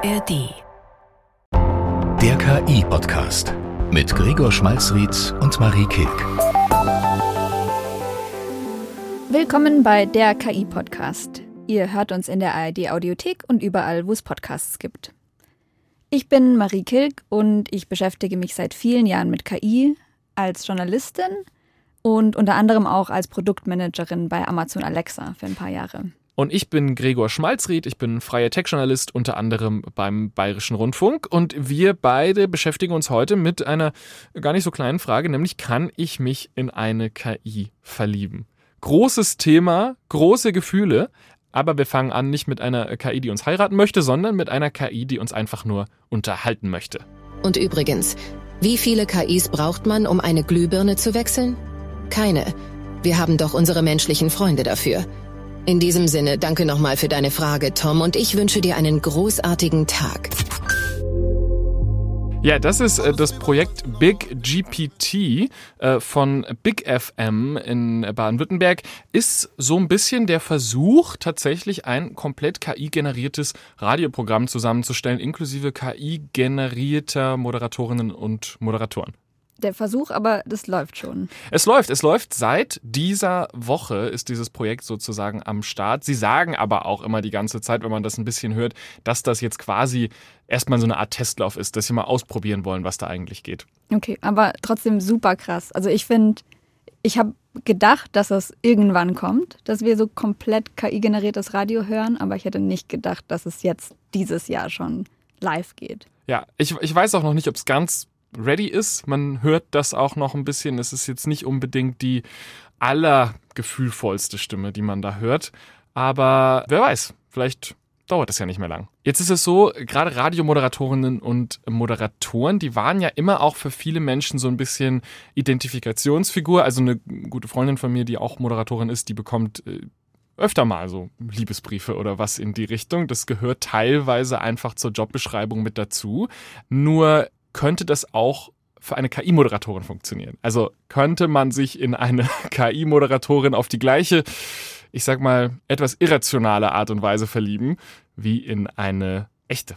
ARD. Der KI-Podcast mit Gregor Schmalzried und Marie Kilk. Willkommen bei der KI-Podcast. Ihr hört uns in der ARD-Audiothek und überall, wo es Podcasts gibt. Ich bin Marie Kilk und ich beschäftige mich seit vielen Jahren mit KI als Journalistin und unter anderem auch als Produktmanagerin bei Amazon Alexa für ein paar Jahre. Und ich bin Gregor Schmalzried, ich bin freier Tech-Journalist, unter anderem beim Bayerischen Rundfunk. Und wir beide beschäftigen uns heute mit einer gar nicht so kleinen Frage, nämlich kann ich mich in eine KI verlieben? Großes Thema, große Gefühle, aber wir fangen an nicht mit einer KI, die uns heiraten möchte, sondern mit einer KI, die uns einfach nur unterhalten möchte. Und übrigens, wie viele KIs braucht man, um eine Glühbirne zu wechseln? Keine. Wir haben doch unsere menschlichen Freunde dafür. In diesem Sinne, danke nochmal für deine Frage, Tom, und ich wünsche dir einen großartigen Tag. Ja, das ist äh, das Projekt Big GPT äh, von Big FM in Baden-Württemberg. Ist so ein bisschen der Versuch, tatsächlich ein komplett KI-generiertes Radioprogramm zusammenzustellen, inklusive KI-generierter Moderatorinnen und Moderatoren der Versuch, aber das läuft schon. Es läuft, es läuft seit dieser Woche ist dieses Projekt sozusagen am Start. Sie sagen aber auch immer die ganze Zeit, wenn man das ein bisschen hört, dass das jetzt quasi erstmal so eine Art Testlauf ist, dass sie mal ausprobieren wollen, was da eigentlich geht. Okay, aber trotzdem super krass. Also ich finde, ich habe gedacht, dass das irgendwann kommt, dass wir so komplett KI-generiertes Radio hören, aber ich hätte nicht gedacht, dass es jetzt dieses Jahr schon live geht. Ja, ich, ich weiß auch noch nicht, ob es ganz ready ist. Man hört das auch noch ein bisschen. Es ist jetzt nicht unbedingt die allergefühlvollste Stimme, die man da hört. Aber wer weiß, vielleicht dauert es ja nicht mehr lang. Jetzt ist es so, gerade Radiomoderatorinnen und Moderatoren, die waren ja immer auch für viele Menschen so ein bisschen Identifikationsfigur. Also eine gute Freundin von mir, die auch Moderatorin ist, die bekommt äh, öfter mal so Liebesbriefe oder was in die Richtung. Das gehört teilweise einfach zur Jobbeschreibung mit dazu. Nur könnte das auch für eine KI-Moderatorin funktionieren? Also könnte man sich in eine KI-Moderatorin auf die gleiche, ich sag mal, etwas irrationale Art und Weise verlieben, wie in eine echte?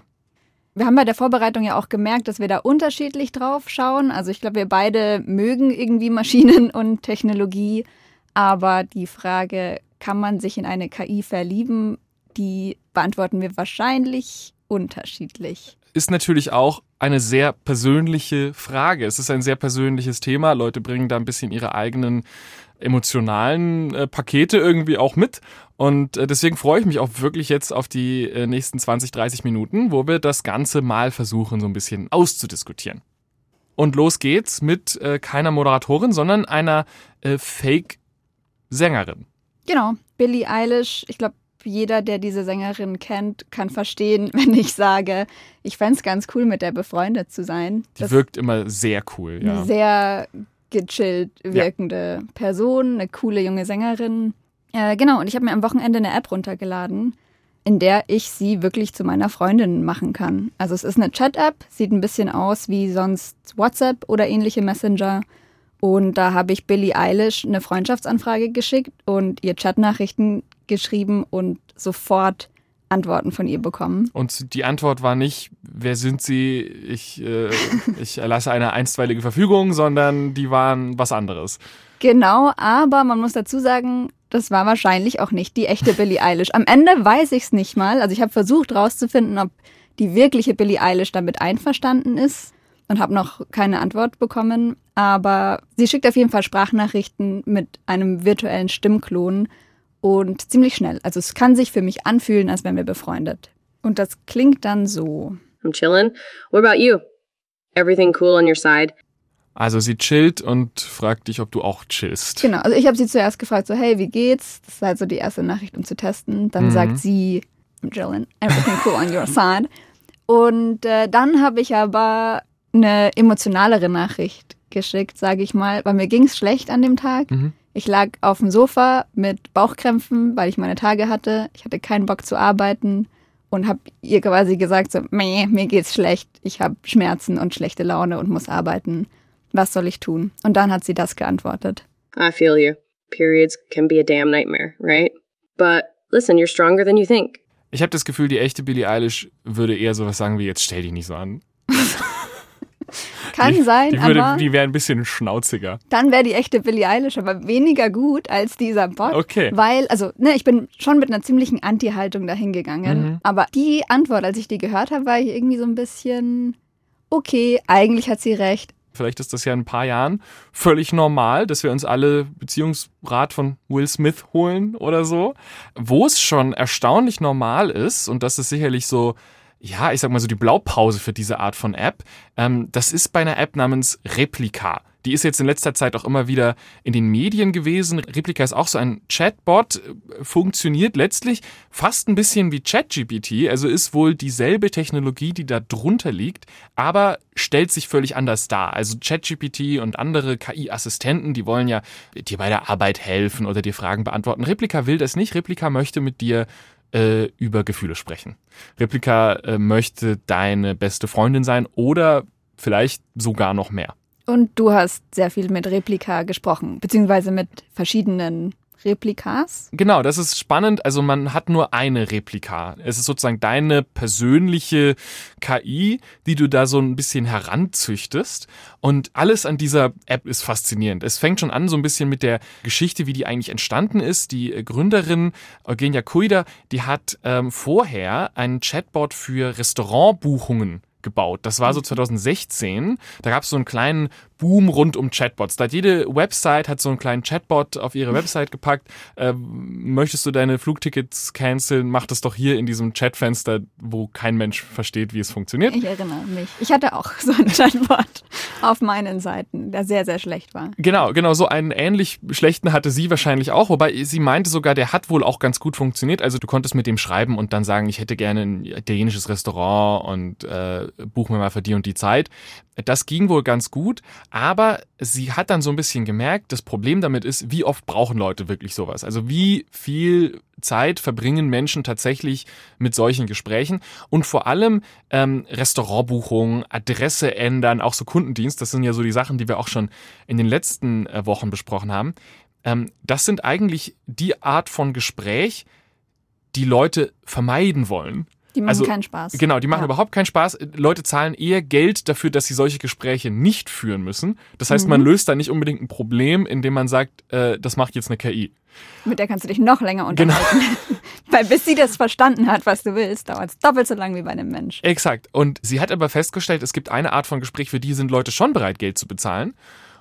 Wir haben bei der Vorbereitung ja auch gemerkt, dass wir da unterschiedlich drauf schauen. Also ich glaube, wir beide mögen irgendwie Maschinen und Technologie. Aber die Frage, kann man sich in eine KI verlieben, die beantworten wir wahrscheinlich unterschiedlich ist natürlich auch eine sehr persönliche Frage. Es ist ein sehr persönliches Thema. Leute bringen da ein bisschen ihre eigenen emotionalen äh, Pakete irgendwie auch mit. Und äh, deswegen freue ich mich auch wirklich jetzt auf die äh, nächsten 20, 30 Minuten, wo wir das Ganze mal versuchen, so ein bisschen auszudiskutieren. Und los geht's mit äh, keiner Moderatorin, sondern einer äh, Fake-Sängerin. Genau, Billie Eilish. Ich glaube, jeder, der diese Sängerin kennt, kann verstehen, wenn ich sage, ich fände es ganz cool, mit der befreundet zu sein. Die das wirkt immer sehr cool, ja. Sehr gechillt wirkende ja. Person, eine coole junge Sängerin. Äh, genau, und ich habe mir am Wochenende eine App runtergeladen, in der ich sie wirklich zu meiner Freundin machen kann. Also es ist eine Chat-App, sieht ein bisschen aus wie sonst WhatsApp oder ähnliche Messenger. Und da habe ich Billie Eilish eine Freundschaftsanfrage geschickt und ihr Chatnachrichten geschrieben und sofort Antworten von ihr bekommen. Und die Antwort war nicht, wer sind Sie? Ich, äh, ich erlasse eine einstweilige Verfügung, sondern die waren was anderes. Genau, aber man muss dazu sagen, das war wahrscheinlich auch nicht die echte Billie Eilish. Am Ende weiß ich es nicht mal. Also ich habe versucht herauszufinden, ob die wirkliche Billie Eilish damit einverstanden ist und habe noch keine Antwort bekommen. Aber sie schickt auf jeden Fall Sprachnachrichten mit einem virtuellen Stimmklon und ziemlich schnell. Also es kann sich für mich anfühlen, als wären wir befreundet. Und das klingt dann so. I'm chillin'. What about you? Everything cool on your side? Also sie chillt und fragt dich, ob du auch chillst. Genau, also ich habe sie zuerst gefragt, so hey, wie geht's? Das ist halt so die erste Nachricht, um zu testen. Dann mhm. sagt sie, I'm chillin', everything cool on your side. Und äh, dann habe ich aber eine emotionalere Nachricht geschickt, sage ich mal, weil mir ging's schlecht an dem Tag. Mhm. Ich lag auf dem Sofa mit Bauchkrämpfen, weil ich meine Tage hatte. Ich hatte keinen Bock zu arbeiten und habe ihr quasi gesagt, so, meh, mir geht's schlecht. Ich habe Schmerzen und schlechte Laune und muss arbeiten. Was soll ich tun? Und dann hat sie das geantwortet. I feel you. Periods can be a damn nightmare, right? But listen, you're stronger than you think. Ich habe das Gefühl, die echte Billie Eilish würde eher sowas sagen wie, jetzt stell dich nicht so an. Kann die, sein, die würde, aber Die wäre ein bisschen schnauziger. dann wäre die echte Billie Eilish aber weniger gut als dieser Bot. Okay. Weil, also, ne, ich bin schon mit einer ziemlichen Anti-Haltung dahin gegangen. Mhm. Aber die Antwort, als ich die gehört habe, war ich irgendwie so ein bisschen, okay, eigentlich hat sie recht. Vielleicht ist das ja in ein paar Jahren völlig normal, dass wir uns alle Beziehungsrat von Will Smith holen oder so. Wo es schon erstaunlich normal ist, und das ist sicherlich so, ja, ich sag mal so die Blaupause für diese Art von App, ähm, das ist bei einer App namens Replika. Die ist jetzt in letzter Zeit auch immer wieder in den Medien gewesen. Replika ist auch so ein Chatbot, äh, funktioniert letztlich fast ein bisschen wie ChatGPT, also ist wohl dieselbe Technologie, die da drunter liegt, aber stellt sich völlig anders dar. Also ChatGPT und andere KI-Assistenten, die wollen ja dir bei der Arbeit helfen oder dir Fragen beantworten. Replika will das nicht. Replika möchte mit dir äh, über Gefühle sprechen. Replika äh, möchte deine beste Freundin sein oder vielleicht sogar noch mehr. Und du hast sehr viel mit Replika gesprochen, beziehungsweise mit verschiedenen Replikas. Genau, das ist spannend. Also man hat nur eine Replika. Es ist sozusagen deine persönliche KI, die du da so ein bisschen heranzüchtest. Und alles an dieser App ist faszinierend. Es fängt schon an so ein bisschen mit der Geschichte, wie die eigentlich entstanden ist. Die äh, Gründerin Eugenia Kuida, die hat ähm, vorher einen Chatbot für Restaurantbuchungen gebaut. Das war so 2016. Da gab es so einen kleinen Boom rund um Chatbots. Da hat jede Website hat so einen kleinen Chatbot auf ihre Website gepackt. Ähm, möchtest du deine Flugtickets canceln? Mach das doch hier in diesem Chatfenster, wo kein Mensch versteht, wie es funktioniert. Ich erinnere mich. Ich hatte auch so einen Chatbot auf meinen Seiten, der sehr, sehr schlecht war. Genau, genau, so einen ähnlich schlechten hatte sie wahrscheinlich auch, wobei sie meinte sogar, der hat wohl auch ganz gut funktioniert. Also du konntest mit dem schreiben und dann sagen, ich hätte gerne ein italienisches Restaurant und äh, buch mir mal für die und die Zeit. Das ging wohl ganz gut, aber sie hat dann so ein bisschen gemerkt, das Problem damit ist, wie oft brauchen Leute wirklich sowas? Also wie viel Zeit verbringen Menschen tatsächlich mit solchen Gesprächen und vor allem ähm, Restaurantbuchungen, Adresse ändern, auch so Kundendienst, das sind ja so die Sachen, die wir auch schon in den letzten äh, Wochen besprochen haben. Ähm, das sind eigentlich die Art von Gespräch, die Leute vermeiden wollen. Die machen Also, keinen Spaß. Genau, die machen Ja. überhaupt keinen Spaß. Leute zahlen eher Geld dafür, dass sie solche Gespräche nicht führen müssen. Das heißt, Mhm. man löst da nicht unbedingt ein Problem, indem man sagt, äh, das macht jetzt eine KI. Mit der kannst du dich noch länger Genau. unterhalten. Weil bis sie das verstanden hat, was du willst, dauert es doppelt so lang wie bei einem Mensch. Exakt. Und sie hat aber festgestellt, es gibt eine Art von Gespräch, für die sind Leute schon bereit, Geld zu bezahlen.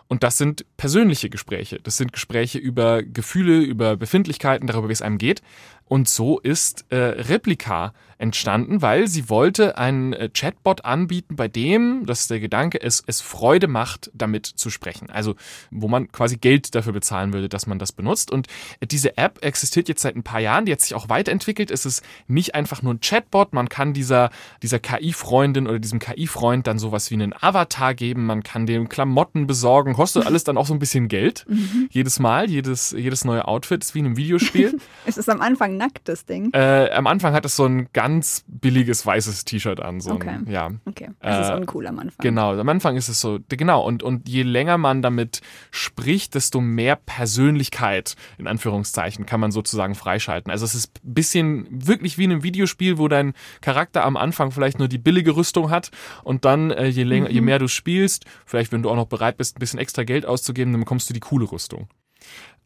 Und das sind persönliche Gespräche. Das sind Gespräche über Gefühle, über Befindlichkeiten, darüber, wie es einem geht. Und so ist äh, Replika entstanden, weil sie wollte einen äh, Chatbot anbieten, bei dem, das ist der Gedanke, es, es Freude macht, damit zu sprechen. Also wo man quasi Geld dafür bezahlen würde, dass man das benutzt. Und äh, diese App existiert jetzt seit ein paar Jahren, die hat sich auch weiterentwickelt. Es ist nicht einfach nur ein Chatbot, man kann dieser, dieser KI-Freundin oder diesem KI-Freund dann sowas wie einen Avatar geben, man kann dem Klamotten besorgen, kostet alles dann auch so ein bisschen Geld. Jedes Mal, jedes, jedes neue Outfit ist wie in einem Videospiel. Es ist am Anfang nackt, das Ding. Äh, am Anfang hat es so ein ganz billiges weißes T-Shirt an. So Okay. ein, ja, Okay, das ist uncool am Anfang. genau. Am Anfang ist es so, genau. Und, und je länger man damit spricht, desto mehr Persönlichkeit, in Anführungszeichen, kann man sozusagen freischalten. Also es ist ein bisschen wirklich wie in einem Videospiel, wo dein Charakter am Anfang vielleicht nur die billige Rüstung hat und dann, äh, je, länger, je mehr du spielst, vielleicht wenn du auch noch bereit bist, ein bisschen extra Geld auszugeben, dann bekommst du die coole Rüstung.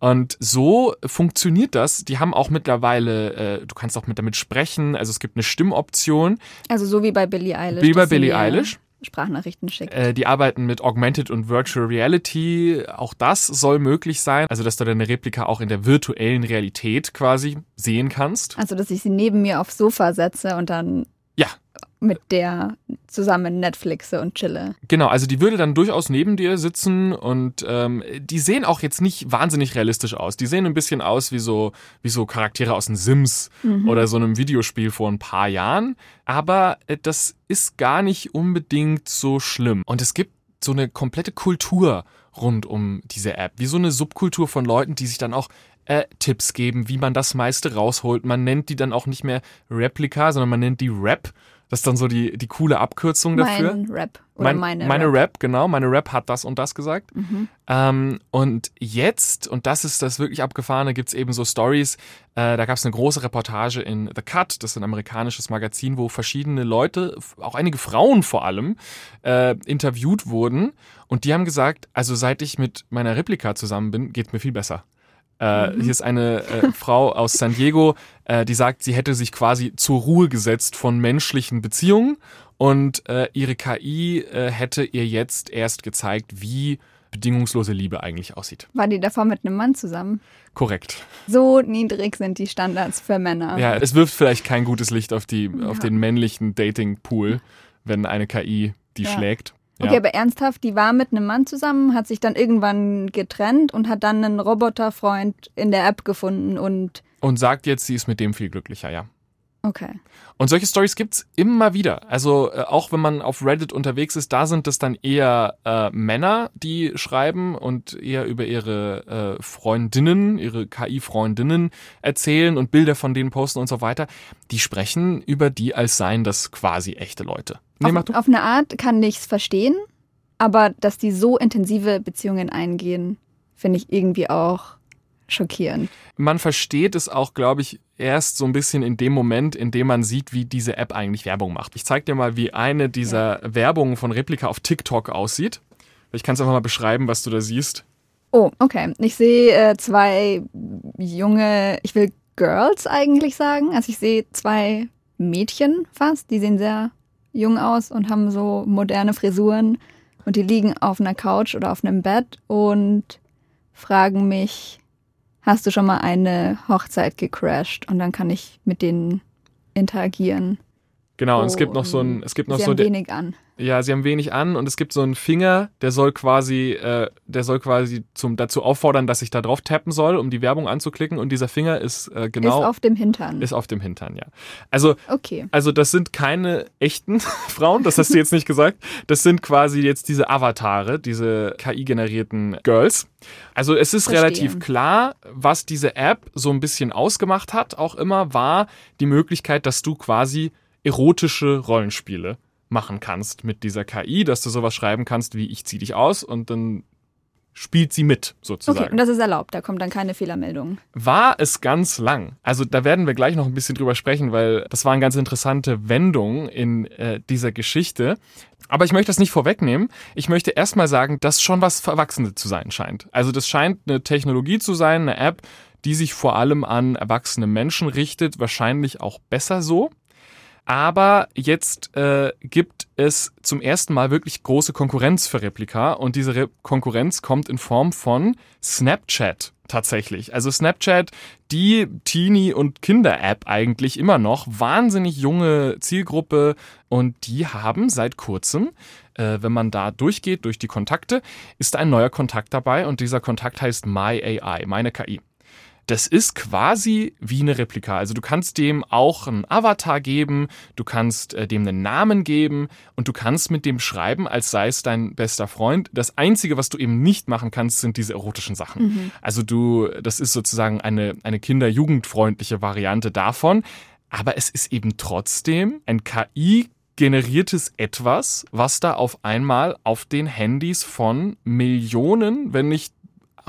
Und so funktioniert das. Die haben auch mittlerweile, äh, du kannst auch mit damit sprechen. Also es gibt eine Stimmoption. Also so wie bei Billie Eilish. Wie bei Billie mir Eilish. Sprachnachrichten schickt. Äh, die arbeiten mit Augmented und Virtual Reality. Auch das soll möglich sein. Also dass du deine Replika auch in der virtuellen Realität quasi sehen kannst. Also, dass ich sie neben mir aufs Sofa setze und dann mit der zusammen Netflixe und chille. Genau, also die würde dann durchaus neben dir sitzen und ähm, die sehen auch jetzt nicht wahnsinnig realistisch aus. Die sehen ein bisschen aus wie so, wie so Charaktere aus den Sims oder so einem Videospiel vor ein paar Jahren. Aber äh, das ist gar nicht unbedingt so schlimm. Und es gibt so eine komplette Kultur rund um diese App, wie so eine Subkultur von Leuten, die sich dann auch äh, Tipps geben, wie man das meiste rausholt. Man nennt die dann auch nicht mehr Replika, sondern man nennt die Rap. Das ist dann so die, die coole Abkürzung dafür. Mein Rap oder Mein, meine, meine Rap. Rap. genau. Meine Rap hat das und das gesagt. Mhm. Ähm, und jetzt, und das ist das wirklich Abgefahrene, gibt's eben so Stories. Äh, da gab's eine große Reportage in The Cut, das ist ein amerikanisches Magazin, wo verschiedene Leute, auch einige Frauen vor allem, äh, interviewt wurden. Und die haben gesagt, also seit ich mit meiner Replika zusammen bin, geht's mir viel besser. Äh, Hier ist eine äh, Frau aus San Diego, äh, die sagt, sie hätte sich quasi zur Ruhe gesetzt von menschlichen Beziehungen und äh, ihre KI äh, hätte ihr jetzt erst gezeigt, wie bedingungslose Liebe eigentlich aussieht. War die davor mit einem Mann zusammen? Korrekt. So niedrig sind die Standards für Männer. Ja, es wirft vielleicht kein gutes Licht auf, die, auf Ja. den männlichen Dating-Pool, wenn eine KI die Ja. schlägt. Ja. Okay, aber ernsthaft, die war mit einem Mann zusammen, hat sich dann irgendwann getrennt und hat dann einen Roboterfreund in der App gefunden und Und sagt jetzt, sie ist mit dem viel glücklicher, ja. Okay. Und solche Stories gibt's immer wieder. Also äh, auch wenn man auf Reddit unterwegs ist, da sind es dann eher äh, Männer, die schreiben und eher über ihre äh, Freundinnen, ihre KI-Freundinnen erzählen und Bilder von denen posten und so weiter. Die sprechen über die, als seien das quasi echte Leute. Nee, auf, auf eine Art kann ich's verstehen, aber dass die so intensive Beziehungen eingehen, finde ich irgendwie auch schockierend. Man versteht es auch, glaube ich, erst so ein bisschen in dem Moment, in dem man sieht, wie diese App eigentlich Werbung macht. Ich zeig dir mal, wie eine dieser Werbungen von Replika auf TikTok aussieht. Ich kann es einfach mal beschreiben, was du da siehst. Oh, okay. Ich sehe äh, zwei junge, ich will Girls eigentlich sagen. Also ich sehe zwei Mädchen fast, die sehen sehr jung aus und haben so moderne Frisuren und die liegen auf einer Couch oder auf einem Bett und fragen mich, hast du schon mal eine Hochzeit gecrashed? Und dann kann ich mit denen interagieren. Genau, und es Oh, gibt noch so ein, es gibt noch Sie so, haben wenig an. ja, sie haben wenig an und es gibt so einen Finger, der soll quasi, äh, der soll quasi zum dazu auffordern, dass ich da drauf tappen soll, um die Werbung anzuklicken und dieser Finger ist äh, genau Ist auf dem Hintern. ist auf dem Hintern, ja. Also okay. Also das sind keine echten Frauen, das hast du jetzt nicht gesagt. Das sind quasi jetzt diese Avatare, diese KI-generierten Girls. Also es ist Verstehe. relativ klar, was diese App so ein bisschen ausgemacht hat, auch immer, war die Möglichkeit, dass du quasi erotische Rollenspiele machen kannst mit dieser KI, dass du sowas schreiben kannst wie ich zieh dich aus und dann spielt sie mit sozusagen Okay, und das ist erlaubt, da kommt dann keine Fehlermeldung. war es ganz lang. Also da werden wir gleich noch ein bisschen drüber sprechen, weil das war eine ganz interessante Wendung in äh, dieser Geschichte. Aber ich möchte das nicht vorwegnehmen. Ich möchte erstmal sagen, dass schon was für Erwachsene zu sein scheint. Also das scheint eine Technologie zu sein, eine App, die sich vor allem an erwachsene Menschen richtet, wahrscheinlich auch besser so. Aber jetzt äh, gibt es zum ersten Mal wirklich große Konkurrenz für Replika und diese Re Konkurrenz kommt in Form von Snapchat tatsächlich. Also Snapchat, die Teenie- und Kinder-App eigentlich immer noch, wahnsinnig junge Zielgruppe und die haben seit kurzem, äh, wenn man da durchgeht, durch die Kontakte, ist ein neuer Kontakt dabei und dieser Kontakt heißt MyAI, meine KI. Das ist quasi wie eine Replika. Also du kannst dem auch einen Avatar geben, du kannst äh, dem einen Namen geben und du kannst mit dem schreiben, als sei es dein bester Freund. Das Einzige, was du eben nicht machen kannst, sind diese erotischen Sachen. Also du, das ist sozusagen eine, eine kinder-jugendfreundliche Variante davon. Aber es ist eben trotzdem ein KI generiertes etwas, was da auf einmal auf den Handys von Millionen, wenn nicht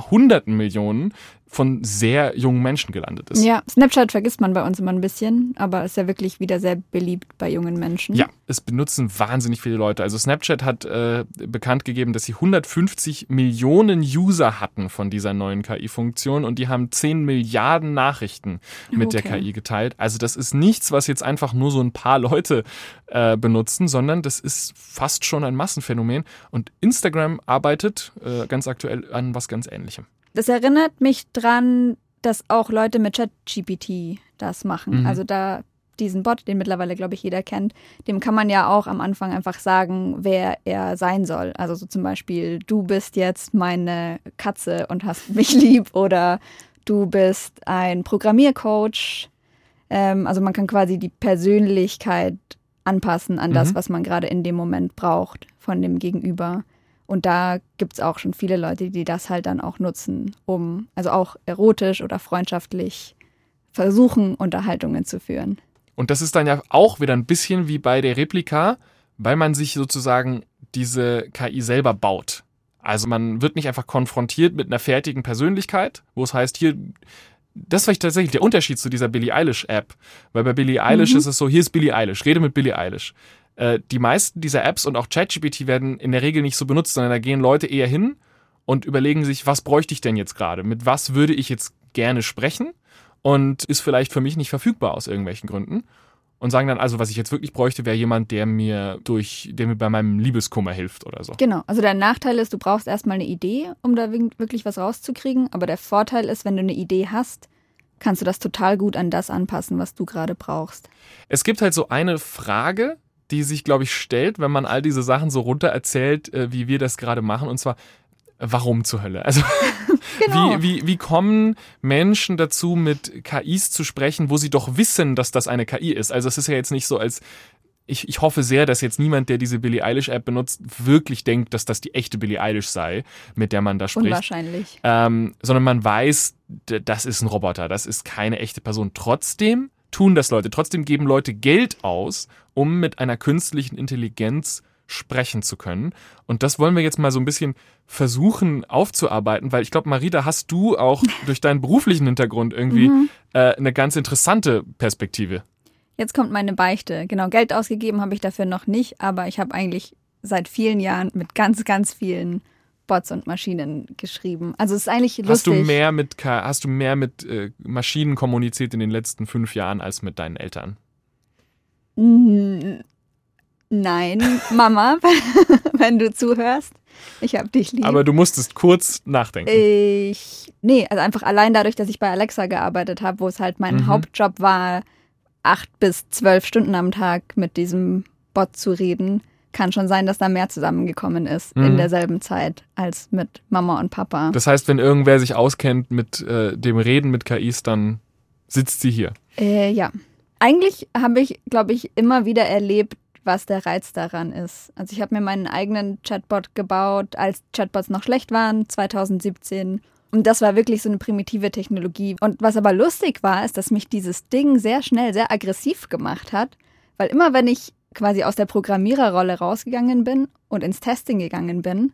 Hunderten Millionen von sehr jungen Menschen gelandet ist. Ja, Snapchat vergisst man bei uns immer ein bisschen, aber ist ja wirklich wieder sehr beliebt bei jungen Menschen. Ja, es benutzen wahnsinnig viele Leute. Also Snapchat hat äh, bekannt gegeben, dass sie 150 Millionen User hatten von dieser neuen KI-Funktion und die haben 10 Milliarden Nachrichten mit der Okay. KI geteilt. Also das ist nichts, was jetzt einfach nur so ein paar Leute äh, benutzen, sondern das ist fast schon ein Massenphänomen. Und Instagram arbeitet äh, ganz aktuell an was ganz Ähnlichem. Das erinnert mich dran, dass auch Leute mit ChatGPT das machen. Mhm. Also da diesen Bot, den mittlerweile, glaube ich, jeder kennt, dem kann man ja auch am Anfang einfach sagen, wer er sein soll. Also so zum Beispiel, du bist jetzt meine Katze und hast mich lieb oder du bist ein Programmiercoach. Ähm, also man kann quasi die Persönlichkeit anpassen an das, Mhm. was man gerade in dem Moment braucht von dem Gegenüber. Und da gibt es auch schon viele Leute, die das halt dann auch nutzen, um also auch erotisch oder freundschaftlich versuchen, Unterhaltungen zu führen. Und das ist dann ja auch wieder ein bisschen wie bei der Replika, weil man sich sozusagen diese KI selber baut. Also man wird nicht einfach konfrontiert mit einer fertigen Persönlichkeit, wo es heißt, hier, das ist vielleicht tatsächlich der Unterschied zu dieser Billie Eilish App. Weil bei Billie Eilish mhm. ist es so, hier ist Billie Eilish, rede mit Billie Eilish. Äh, die meisten dieser Apps und auch ChatGPT werden in der Regel nicht so benutzt, sondern da gehen Leute eher hin und überlegen sich, was bräuchte ich denn jetzt gerade? Mit was würde ich jetzt gerne sprechen? Und ist vielleicht für mich nicht verfügbar aus irgendwelchen Gründen und sagen dann also, was ich jetzt wirklich bräuchte, wäre jemand, der mir durch, der mir bei meinem Liebeskummer hilft oder so. Genau. Also der Nachteil ist, du brauchst erstmal eine Idee, um da wirklich was rauszukriegen. Aber der Vorteil ist, wenn du eine Idee hast, kannst du das total gut an das anpassen, was du gerade brauchst. Es gibt halt so eine Frage, die sich, glaube ich, stellt, wenn man all diese Sachen so runter erzählt, äh, wie wir das gerade machen. Und zwar, warum zur Hölle? Also genau. wie, wie, wie kommen Menschen dazu, mit KIs zu sprechen, wo sie doch wissen, dass das eine KI ist? Also es ist ja jetzt nicht so, als ich, ich hoffe sehr, dass jetzt niemand, der diese Billie Eilish-App benutzt, wirklich denkt, dass das die echte Billie Eilish sei, mit der man da spricht. Unwahrscheinlich. Ähm, sondern man weiß, das ist ein Roboter, das ist keine echte Person. Trotzdem tun das Leute, trotzdem geben Leute Geld aus, um mit einer künstlichen Intelligenz sprechen zu können. Und das wollen wir jetzt mal so ein bisschen versuchen aufzuarbeiten, weil ich glaube, Marita, hast du auch durch deinen beruflichen Hintergrund irgendwie mhm. äh, eine ganz interessante Perspektive. Jetzt kommt meine Beichte. Genau, Geld ausgegeben habe ich dafür noch nicht, aber ich habe eigentlich seit vielen Jahren mit ganz, ganz vielen Bots und Maschinen geschrieben. Also es ist eigentlich lustig. Hast du mehr mit, hast du mehr mit äh, Maschinen kommuniziert in den letzten fünf Jahren als mit deinen Eltern? Nein, Mama, wenn du zuhörst. Ich habe dich lieb. Aber du musstest kurz nachdenken. Ich, nee, also einfach allein dadurch, dass ich bei Alexa gearbeitet habe, wo es halt mein mhm. Hauptjob war, acht bis zwölf Stunden am Tag mit diesem Bot zu reden, kann schon sein, dass da mehr zusammengekommen ist mhm. in derselben Zeit als mit Mama und Papa. Das heißt, wenn irgendwer sich auskennt mit äh, dem Reden mit KIs, dann sitzt sie hier. Äh, ja. Eigentlich habe ich, glaube ich, immer wieder erlebt, was der Reiz daran ist. Also ich habe mir meinen eigenen Chatbot gebaut, als Chatbots noch schlecht waren, 2017. Und das war wirklich so eine primitive Technologie. Und was aber lustig war, ist, dass mich dieses Ding sehr schnell sehr aggressiv gemacht hat, weil immer wenn ich quasi aus der Programmiererrolle rausgegangen bin und ins Testing gegangen bin,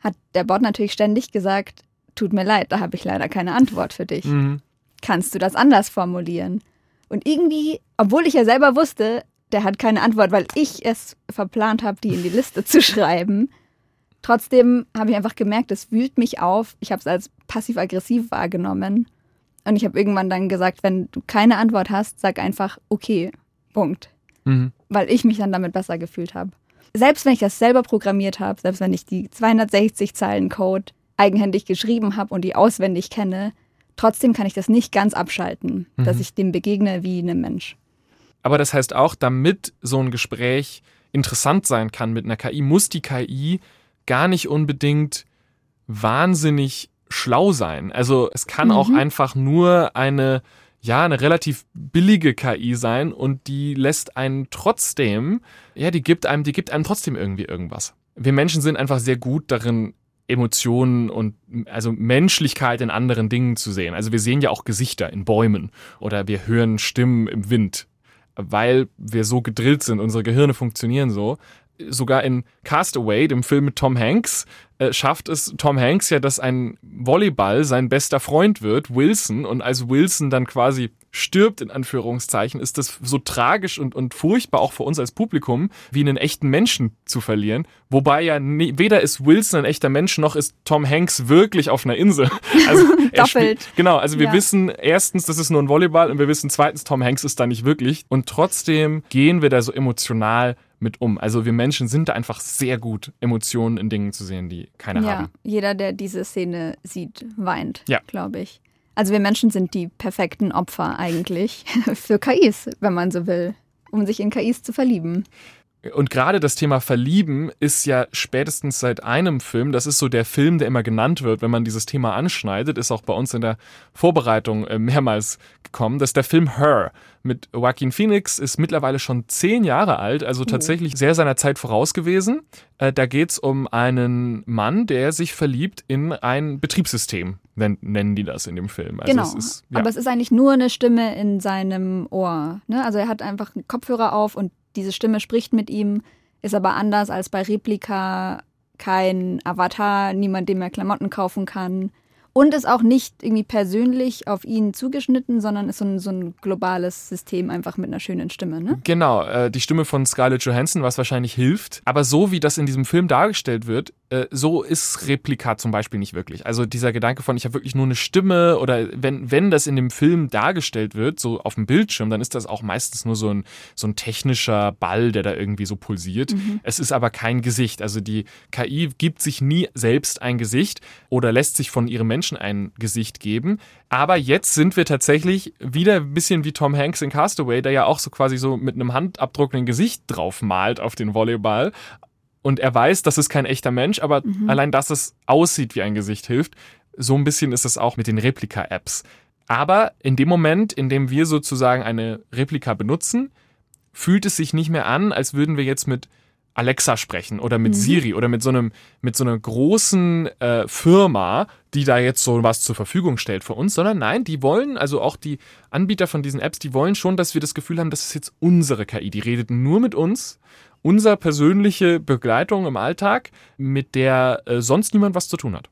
hat der Bot natürlich ständig gesagt, tut mir leid, da habe ich leider keine Antwort für dich. Mhm. Kannst du das anders formulieren? Und irgendwie, obwohl ich ja selber wusste, der hat keine Antwort, weil ich es verplant habe, die in die Liste zu schreiben. Trotzdem habe ich einfach gemerkt, es wühlt mich auf. Ich habe es als passiv-aggressiv wahrgenommen. Und ich habe irgendwann dann gesagt, wenn du keine Antwort hast, sag einfach okay. Punkt. Mhm. Weil ich mich dann damit besser gefühlt habe. Selbst wenn ich das selber programmiert habe, selbst wenn ich die 260 Zeilen Code eigenhändig geschrieben habe und die auswendig kenne, trotzdem kann ich das nicht ganz abschalten, mhm. dass ich dem begegne wie einem Mensch. Aber das heißt auch, damit so ein Gespräch interessant sein kann mit einer KI, muss die KI gar nicht unbedingt wahnsinnig schlau sein. Also es kann mhm. auch einfach nur eine, ja, eine relativ billige KI sein und die lässt einen trotzdem, ja, die gibt einem, die gibt einem trotzdem irgendwie irgendwas. Wir Menschen sind einfach sehr gut darin, Emotionen und also Menschlichkeit in anderen Dingen zu sehen. Also wir sehen ja auch Gesichter in Bäumen oder wir hören Stimmen im Wind weil wir so gedrillt sind, unsere Gehirne funktionieren so. Sogar in Castaway, dem Film mit Tom Hanks, äh, schafft es Tom Hanks ja, dass ein Volleyball sein bester Freund wird, Wilson, und als Wilson dann quasi stirbt, in Anführungszeichen, ist das so tragisch und, und furchtbar auch für uns als Publikum, wie einen echten Menschen zu verlieren. Wobei ja nie, weder ist Wilson ein echter Mensch, noch ist Tom Hanks wirklich auf einer Insel. Also Doppelt. genau, also wir ja. wissen erstens, das ist nur ein Volleyball und wir wissen zweitens, Tom Hanks ist da nicht wirklich. Und trotzdem gehen wir da so emotional mit um. Also wir Menschen sind da einfach sehr gut, Emotionen in Dingen zu sehen, die keiner ja, haben. Jeder, der diese Szene sieht, weint, ja. glaube ich. Also wir Menschen sind die perfekten Opfer eigentlich für KIs, wenn man so will, um sich in KIs zu verlieben. Und gerade das Thema Verlieben ist ja spätestens seit einem Film, das ist so der Film, der immer genannt wird, wenn man dieses Thema anschneidet, ist auch bei uns in der Vorbereitung äh, mehrmals gekommen. Das ist der Film Her mit Joaquin Phoenix, ist mittlerweile schon zehn Jahre alt, also tatsächlich sehr seiner Zeit voraus gewesen. Äh, da geht's um einen Mann, der sich verliebt in ein Betriebssystem, nennen die das in dem Film. Also genau, ist, ja. aber es ist eigentlich nur eine Stimme in seinem Ohr. Ne? Also er hat einfach einen Kopfhörer auf und diese Stimme spricht mit ihm, ist aber anders als bei Replika kein Avatar, niemand, dem er Klamotten kaufen kann. Und ist auch nicht irgendwie persönlich auf ihn zugeschnitten, sondern ist so ein, so ein globales System einfach mit einer schönen Stimme. Ne? Genau, äh, die Stimme von Scarlett Johansson, was wahrscheinlich hilft. Aber so wie das in diesem Film dargestellt wird, äh, so ist Replika zum Beispiel nicht wirklich. Also dieser Gedanke von, ich habe wirklich nur eine Stimme oder wenn, wenn das in dem Film dargestellt wird, so auf dem Bildschirm, dann ist das auch meistens nur so ein, so ein technischer Ball, der da irgendwie so pulsiert. Mhm. Es ist aber kein Gesicht. Also die KI gibt sich nie selbst ein Gesicht oder lässt sich von ihrem Menschen ein Gesicht geben. Aber jetzt sind wir tatsächlich wieder ein bisschen wie Tom Hanks in Castaway, der ja auch so quasi so mit einem Handabdruck ein Gesicht drauf malt auf den Volleyball und er weiß, das ist kein echter Mensch, aber mhm. allein, dass es aussieht wie ein Gesicht hilft. So ein bisschen ist es auch mit den Replika-Apps. Aber in dem Moment, in dem wir sozusagen eine Replika benutzen, fühlt es sich nicht mehr an, als würden wir jetzt mit Alexa sprechen oder mit mhm. Siri oder mit so einem mit so einer großen äh, Firma, die da jetzt so was zur Verfügung stellt für uns, sondern nein, die wollen also auch die Anbieter von diesen Apps, die wollen schon, dass wir das Gefühl haben, das ist jetzt unsere KI, die redet nur mit uns unsere persönliche Begleitung im Alltag, mit der äh, sonst niemand was zu tun hat.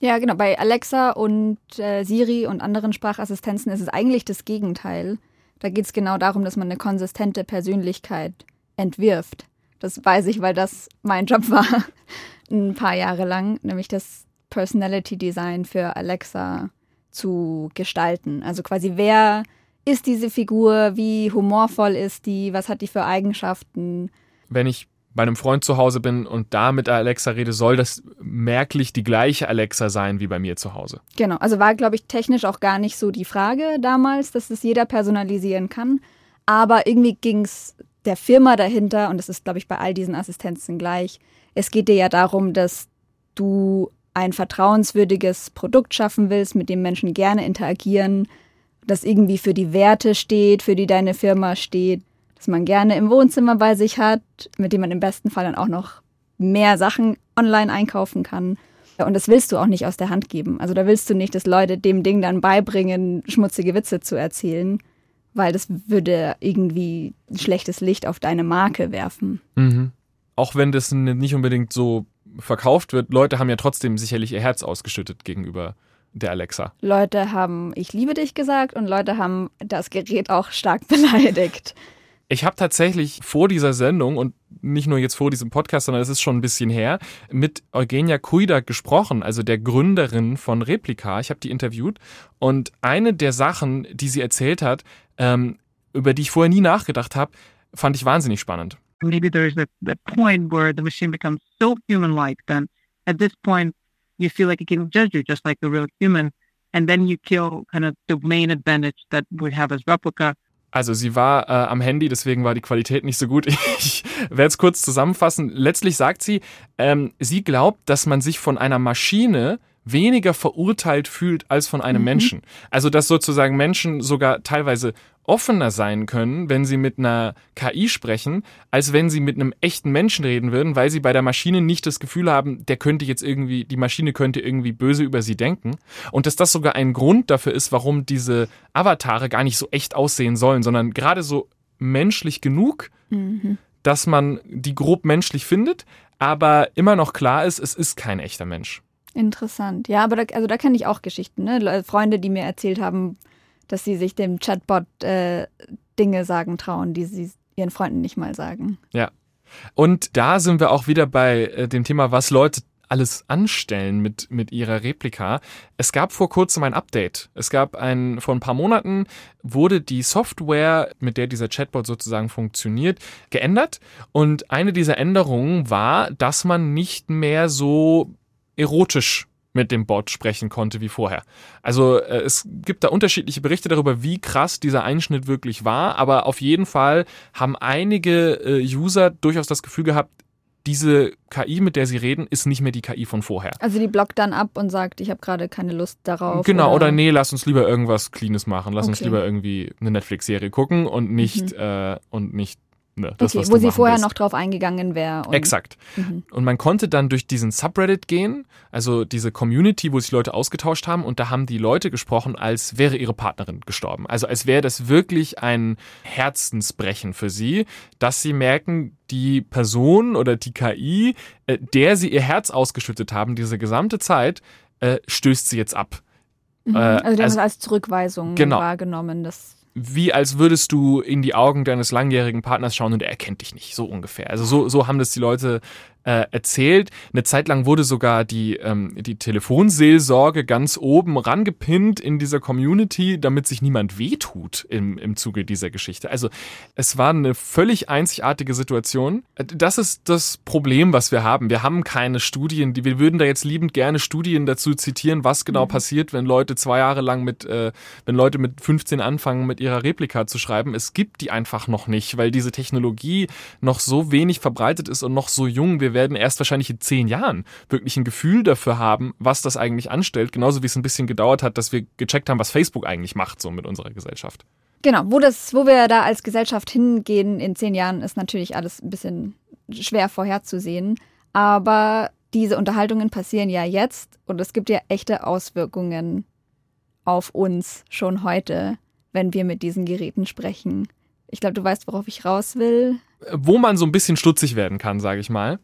Ja, genau. Bei Alexa und äh, Siri und anderen Sprachassistenzen ist es eigentlich das Gegenteil. Da geht es genau darum, dass man eine konsistente Persönlichkeit entwirft. Das weiß ich, weil das mein Job war ein paar Jahre lang, nämlich das Personality Design für Alexa zu gestalten. Also quasi, wer ist diese Figur, wie humorvoll ist die, was hat die für Eigenschaften, wenn ich bei einem Freund zu Hause bin und da mit Alexa rede, soll das merklich die gleiche Alexa sein wie bei mir zu Hause. Genau, also war, glaube ich, technisch auch gar nicht so die Frage damals, dass es jeder personalisieren kann. Aber irgendwie ging es der Firma dahinter, und das ist, glaube ich, bei all diesen Assistenzen gleich, es geht dir ja darum, dass du ein vertrauenswürdiges Produkt schaffen willst, mit dem Menschen gerne interagieren, das irgendwie für die Werte steht, für die deine Firma steht das man gerne im Wohnzimmer bei sich hat, mit dem man im besten Fall dann auch noch mehr Sachen online einkaufen kann. Und das willst du auch nicht aus der Hand geben. Also da willst du nicht, dass Leute dem Ding dann beibringen, schmutzige Witze zu erzählen, weil das würde irgendwie ein schlechtes Licht auf deine Marke werfen. Mhm. Auch wenn das nicht unbedingt so verkauft wird, Leute haben ja trotzdem sicherlich ihr Herz ausgeschüttet gegenüber der Alexa. Leute haben Ich liebe dich gesagt und Leute haben das Gerät auch stark beleidigt. Ich habe tatsächlich vor dieser Sendung und nicht nur jetzt vor diesem Podcast, sondern es ist schon ein bisschen her, mit Eugenia Kuida gesprochen, also der Gründerin von Replika. Ich habe die interviewt und eine der Sachen, die sie erzählt hat, ähm, über die ich vorher nie nachgedacht habe, fand ich wahnsinnig spannend. Maybe there's a, a point where the machine becomes so human-like, then at this point you feel like it can judge you just like a real human, and then you kill kind of the main advantage that we have as Replica, also sie war äh, am Handy, deswegen war die Qualität nicht so gut. Ich werde es kurz zusammenfassen. Letztlich sagt sie, ähm, sie glaubt, dass man sich von einer Maschine weniger verurteilt fühlt als von einem mhm. Menschen. Also dass sozusagen Menschen sogar teilweise offener sein können, wenn sie mit einer KI sprechen, als wenn sie mit einem echten Menschen reden würden, weil sie bei der Maschine nicht das Gefühl haben, der könnte jetzt irgendwie, die Maschine könnte irgendwie böse über sie denken. Und dass das sogar ein Grund dafür ist, warum diese Avatare gar nicht so echt aussehen sollen, sondern gerade so menschlich genug, mhm. dass man die grob menschlich findet, aber immer noch klar ist, es ist kein echter Mensch. Interessant. Ja, aber da, also da kenne ich auch Geschichten, ne? Freunde, die mir erzählt haben, dass sie sich dem Chatbot äh, Dinge sagen trauen, die sie ihren Freunden nicht mal sagen. Ja. Und da sind wir auch wieder bei äh, dem Thema, was Leute alles anstellen mit, mit ihrer Replika. Es gab vor kurzem ein Update. Es gab ein, vor ein paar Monaten wurde die Software, mit der dieser Chatbot sozusagen funktioniert, geändert. Und eine dieser Änderungen war, dass man nicht mehr so erotisch mit dem Bot sprechen konnte wie vorher. Also äh, es gibt da unterschiedliche Berichte darüber, wie krass dieser Einschnitt wirklich war, aber auf jeden Fall haben einige äh, User durchaus das Gefühl gehabt, diese KI, mit der sie reden, ist nicht mehr die KI von vorher. Also die blockt dann ab und sagt, ich habe gerade keine Lust darauf. Genau, oder? oder nee, lass uns lieber irgendwas Cleanes machen. Lass uns Okay. lieber irgendwie eine Netflix-Serie gucken und nicht, Mhm. äh, und nicht ne, das, okay, wo sie vorher willst. noch drauf eingegangen wäre. Exakt. Mhm. Und man konnte dann durch diesen Subreddit gehen, also diese Community, wo sich Leute ausgetauscht haben, und da haben die Leute gesprochen, als wäre ihre Partnerin gestorben. Also als wäre das wirklich ein Herzensbrechen für sie, dass sie merken, die Person oder die KI, äh, der sie ihr Herz ausgeschüttet haben, diese gesamte Zeit, äh, stößt sie jetzt ab. Mhm. Äh, also die haben also- es als Zurückweisung Genau. wahrgenommen. Das wie als würdest du in die Augen deines langjährigen Partners schauen und er erkennt dich nicht, so ungefähr. Also so, so haben das die Leute äh, erzählt. Eine Zeit lang wurde sogar die, ähm, die Telefonseelsorge ganz oben rangepinnt in dieser Community, damit sich niemand wehtut im, im Zuge dieser Geschichte. Also es war eine völlig einzigartige Situation. Das ist das Problem, was wir haben. Wir haben keine Studien, die wir würden da jetzt liebend gerne Studien dazu zitieren, was genau passiert, wenn Leute zwei Jahre lang mit, äh, wenn Leute mit 15 anfangen, mit ihrer Replika zu schreiben. Es gibt die einfach noch nicht, weil diese Technologie noch so wenig verbreitet ist und noch so jung. Wir werden erst wahrscheinlich in zehn Jahren wirklich ein Gefühl dafür haben, was das eigentlich anstellt. Genauso wie es ein bisschen gedauert hat, dass wir gecheckt haben, was Facebook eigentlich macht, so mit unserer Gesellschaft. Genau, wo das, wo wir da als Gesellschaft hingehen in zehn Jahren, ist natürlich alles ein bisschen schwer vorherzusehen. Aber diese Unterhaltungen passieren ja jetzt und es gibt ja echte Auswirkungen auf uns schon heute, wenn wir mit diesen Geräten sprechen. Ich glaube, du weißt, worauf ich raus will. Wo man so ein bisschen stutzig werden kann, sage ich mal,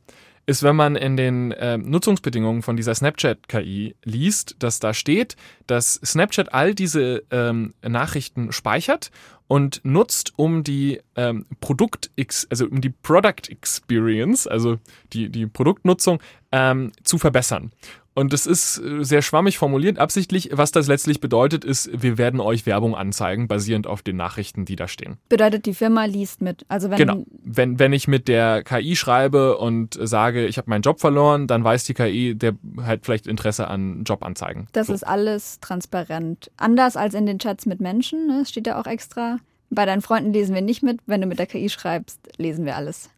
ist, wenn man in den äh, Nutzungsbedingungen von dieser Snapchat-KI liest, dass da steht, dass Snapchat all diese ähm, Nachrichten speichert und nutzt, um die ähm, Produkt also um die Product Experience, also die, die Produktnutzung, ähm, zu verbessern. Und das ist äh, sehr schwammig formuliert, absichtlich. Was das letztlich bedeutet, ist, wir werden euch Werbung anzeigen, basierend auf den Nachrichten, die da stehen. Bedeutet, die Firma liest mit. Also wenn Genau. Wenn, wenn ich mit der KI schreibe und sage, ich habe meinen Job verloren, dann weiß die KI, der hat vielleicht Interesse an Jobanzeigen. Das so. ist alles transparent. Anders als in den Chats mit Menschen, ne? das steht ja auch extra. Bei deinen Freunden lesen wir nicht mit. Wenn du mit der KI schreibst, lesen wir alles.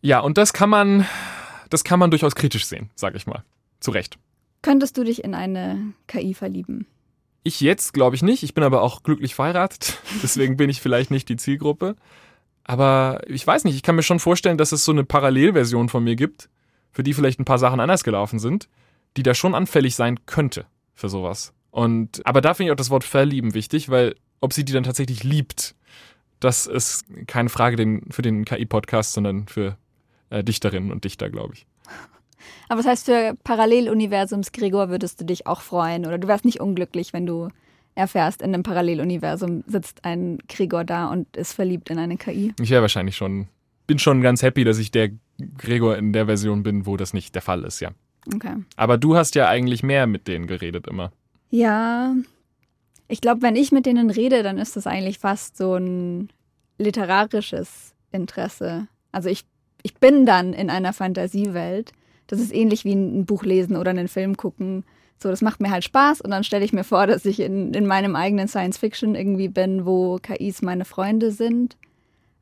Ja, und das kann man, das kann man durchaus kritisch sehen, sage ich mal. Zu Recht. Könntest du dich in eine KI verlieben? Ich jetzt glaube ich nicht. Ich bin aber auch glücklich verheiratet. Deswegen bin ich vielleicht nicht die Zielgruppe. Aber ich weiß nicht. Ich kann mir schon vorstellen, dass es so eine Parallelversion von mir gibt, für die vielleicht ein paar Sachen anders gelaufen sind, die da schon anfällig sein könnte für sowas. Und, aber da finde ich auch das Wort verlieben wichtig, weil ob sie die dann tatsächlich liebt, das ist keine Frage für den KI-Podcast, sondern für äh, Dichterinnen und Dichter, glaube ich. Aber das heißt, für Paralleluniversums Gregor würdest du dich auch freuen oder du wärst nicht unglücklich, wenn du erfährst, in einem Paralleluniversum sitzt ein Gregor da und ist verliebt in eine KI. Ich wäre wahrscheinlich schon, bin schon ganz happy, dass ich der Gregor in der Version bin, wo das nicht der Fall ist, ja. Okay. Aber du hast ja eigentlich mehr mit denen geredet immer. Ja, ich glaube, wenn ich mit denen rede, dann ist das eigentlich fast so ein literarisches Interesse. Also ich, ich bin dann in einer Fantasiewelt. Das ist ähnlich wie ein Buch lesen oder einen Film gucken. So, das macht mir halt Spaß und dann stelle ich mir vor, dass ich in, in meinem eigenen Science Fiction irgendwie bin, wo KIs meine Freunde sind.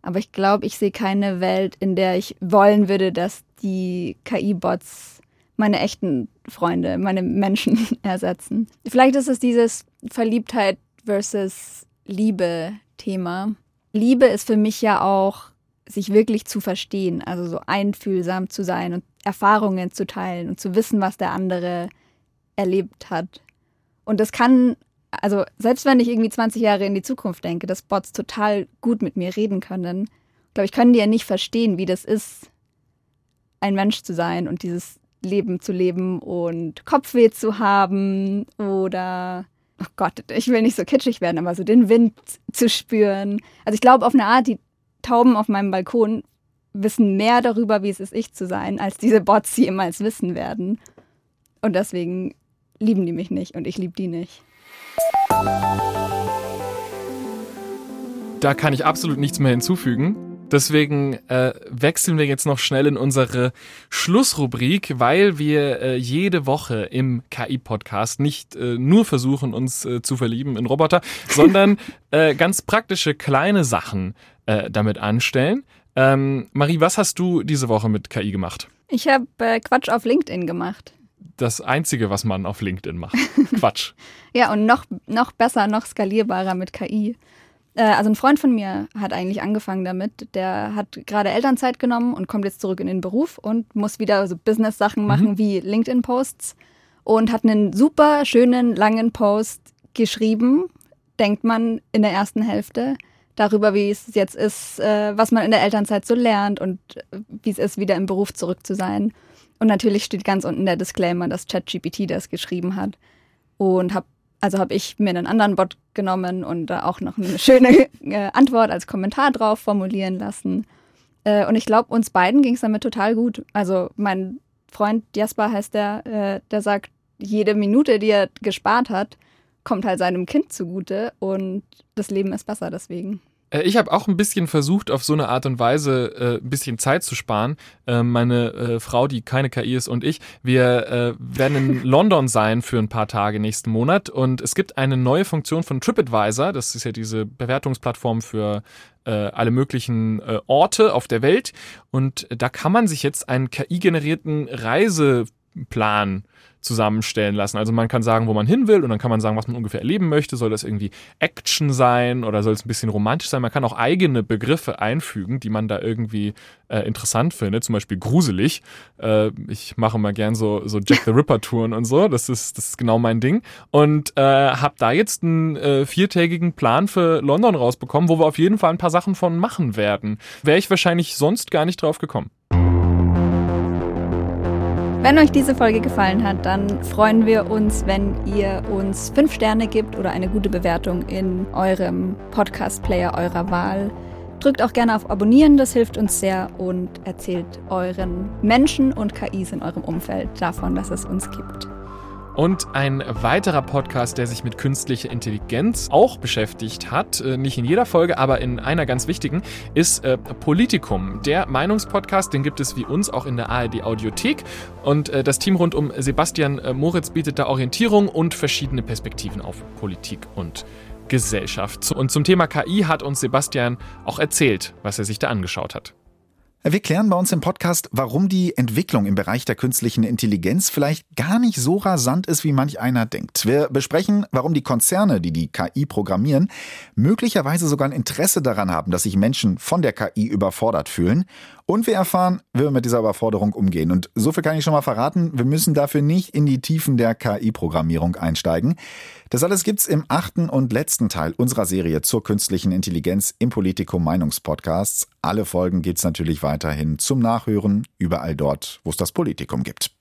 Aber ich glaube, ich sehe keine Welt, in der ich wollen würde, dass die KI-Bots meine echten Freunde, meine Menschen ersetzen. Vielleicht ist es dieses Verliebtheit versus Liebe-Thema. Liebe ist für mich ja auch, sich wirklich zu verstehen, also so einfühlsam zu sein und Erfahrungen zu teilen und zu wissen, was der andere erlebt hat. Und das kann, also selbst wenn ich irgendwie 20 Jahre in die Zukunft denke, dass Bots total gut mit mir reden können, glaube ich, können die ja nicht verstehen, wie das ist, ein Mensch zu sein und dieses Leben zu leben und Kopfweh zu haben oder, oh Gott, ich will nicht so kitschig werden, aber so den Wind zu spüren. Also ich glaube, auf eine Art, die Tauben auf meinem Balkon wissen mehr darüber, wie es ist, ich zu sein, als diese Bots jemals wissen werden. Und deswegen lieben die mich nicht und ich liebe die nicht. Da kann ich absolut nichts mehr hinzufügen. Deswegen äh, wechseln wir jetzt noch schnell in unsere Schlussrubrik, weil wir äh, jede Woche im KI-Podcast nicht äh, nur versuchen, uns äh, zu verlieben in Roboter, sondern äh, ganz praktische kleine Sachen äh, damit anstellen. Ähm, Marie, was hast du diese Woche mit KI gemacht? Ich habe äh, Quatsch auf LinkedIn gemacht. Das Einzige, was man auf LinkedIn macht. Quatsch. Ja, und noch, noch besser, noch skalierbarer mit KI. Äh, also ein Freund von mir hat eigentlich angefangen damit. Der hat gerade Elternzeit genommen und kommt jetzt zurück in den Beruf und muss wieder so Business-Sachen machen mhm. wie LinkedIn-Posts und hat einen super schönen langen Post geschrieben, denkt man in der ersten Hälfte, darüber, wie es jetzt ist, äh, was man in der Elternzeit so lernt und wie es ist, wieder im Beruf zurück zu sein. Und natürlich steht ganz unten der Disclaimer, dass ChatGPT das geschrieben hat. Und habe also habe ich mir einen anderen Bot genommen und da auch noch eine schöne äh, Antwort als Kommentar drauf formulieren lassen. Äh, und ich glaube, uns beiden ging es damit total gut. Also mein Freund Jasper heißt der, äh, der sagt, jede Minute, die er gespart hat, kommt halt seinem Kind zugute und das Leben ist besser deswegen. Äh, ich habe auch ein bisschen versucht, auf so eine Art und Weise äh, ein bisschen Zeit zu sparen. Äh, meine äh, Frau, die keine KI ist, und ich, wir äh, werden in London sein für ein paar Tage nächsten Monat. Und es gibt eine neue Funktion von TripAdvisor. Das ist ja diese Bewertungsplattform für äh, alle möglichen Orte auf der Welt. Und da kann man sich jetzt einen KI-generierten Reiseplan zusammenstellen lassen. Also man kann sagen, wo man hin will und dann kann man sagen, was man ungefähr erleben möchte. Soll das irgendwie Action sein oder soll es ein bisschen romantisch sein? Man kann auch eigene Begriffe einfügen, die man da irgendwie äh, interessant findet, zum Beispiel gruselig. Äh, ich mache mal gern so, so Jack the Ripper Touren und so. Das ist, das ist genau mein Ding. Und äh, habe da jetzt einen äh, viertägigen Plan für London rausbekommen, wo wir auf jeden Fall ein paar Sachen von machen werden. Wäre ich wahrscheinlich sonst gar nicht drauf gekommen. Wenn euch diese Folge gefallen hat, dann freuen wir uns, wenn ihr uns fünf Sterne gibt oder eine gute Bewertung in eurem Podcast-Player eurer Wahl. Drückt auch gerne auf Abonnieren, das hilft uns sehr und erzählt euren Menschen und KIs in eurem Umfeld davon, dass es uns gibt. Und ein weiterer Podcast, der sich mit künstlicher Intelligenz auch beschäftigt hat, äh, nicht in jeder Folge, aber in einer ganz wichtigen, ist äh, Politikum. Der Meinungspodcast, den gibt es wie uns auch in der ARD Audiothek. Und äh, das Team rund um Sebastian Moritz bietet da Orientierung und verschiedene Perspektiven auf Politik und Gesellschaft. Und zum Thema KI hat uns Sebastian auch erzählt, was er sich da angeschaut hat. Wir klären bei uns im Podcast, warum die Entwicklung im Bereich der künstlichen Intelligenz vielleicht gar nicht so rasant ist, wie manch einer denkt. Wir besprechen, warum die Konzerne, die die KI programmieren, möglicherweise sogar ein Interesse daran haben, dass sich Menschen von der KI überfordert fühlen. Und wir erfahren, wie wir mit dieser Überforderung umgehen. Und so viel kann ich schon mal verraten, wir müssen dafür nicht in die Tiefen der KI-Programmierung einsteigen. Das alles gibt's im achten und letzten Teil unserer Serie zur künstlichen Intelligenz im Politikum Meinungspodcasts. Alle Folgen gibt's natürlich weiterhin zum Nachhören, überall dort, wo es das Politikum gibt.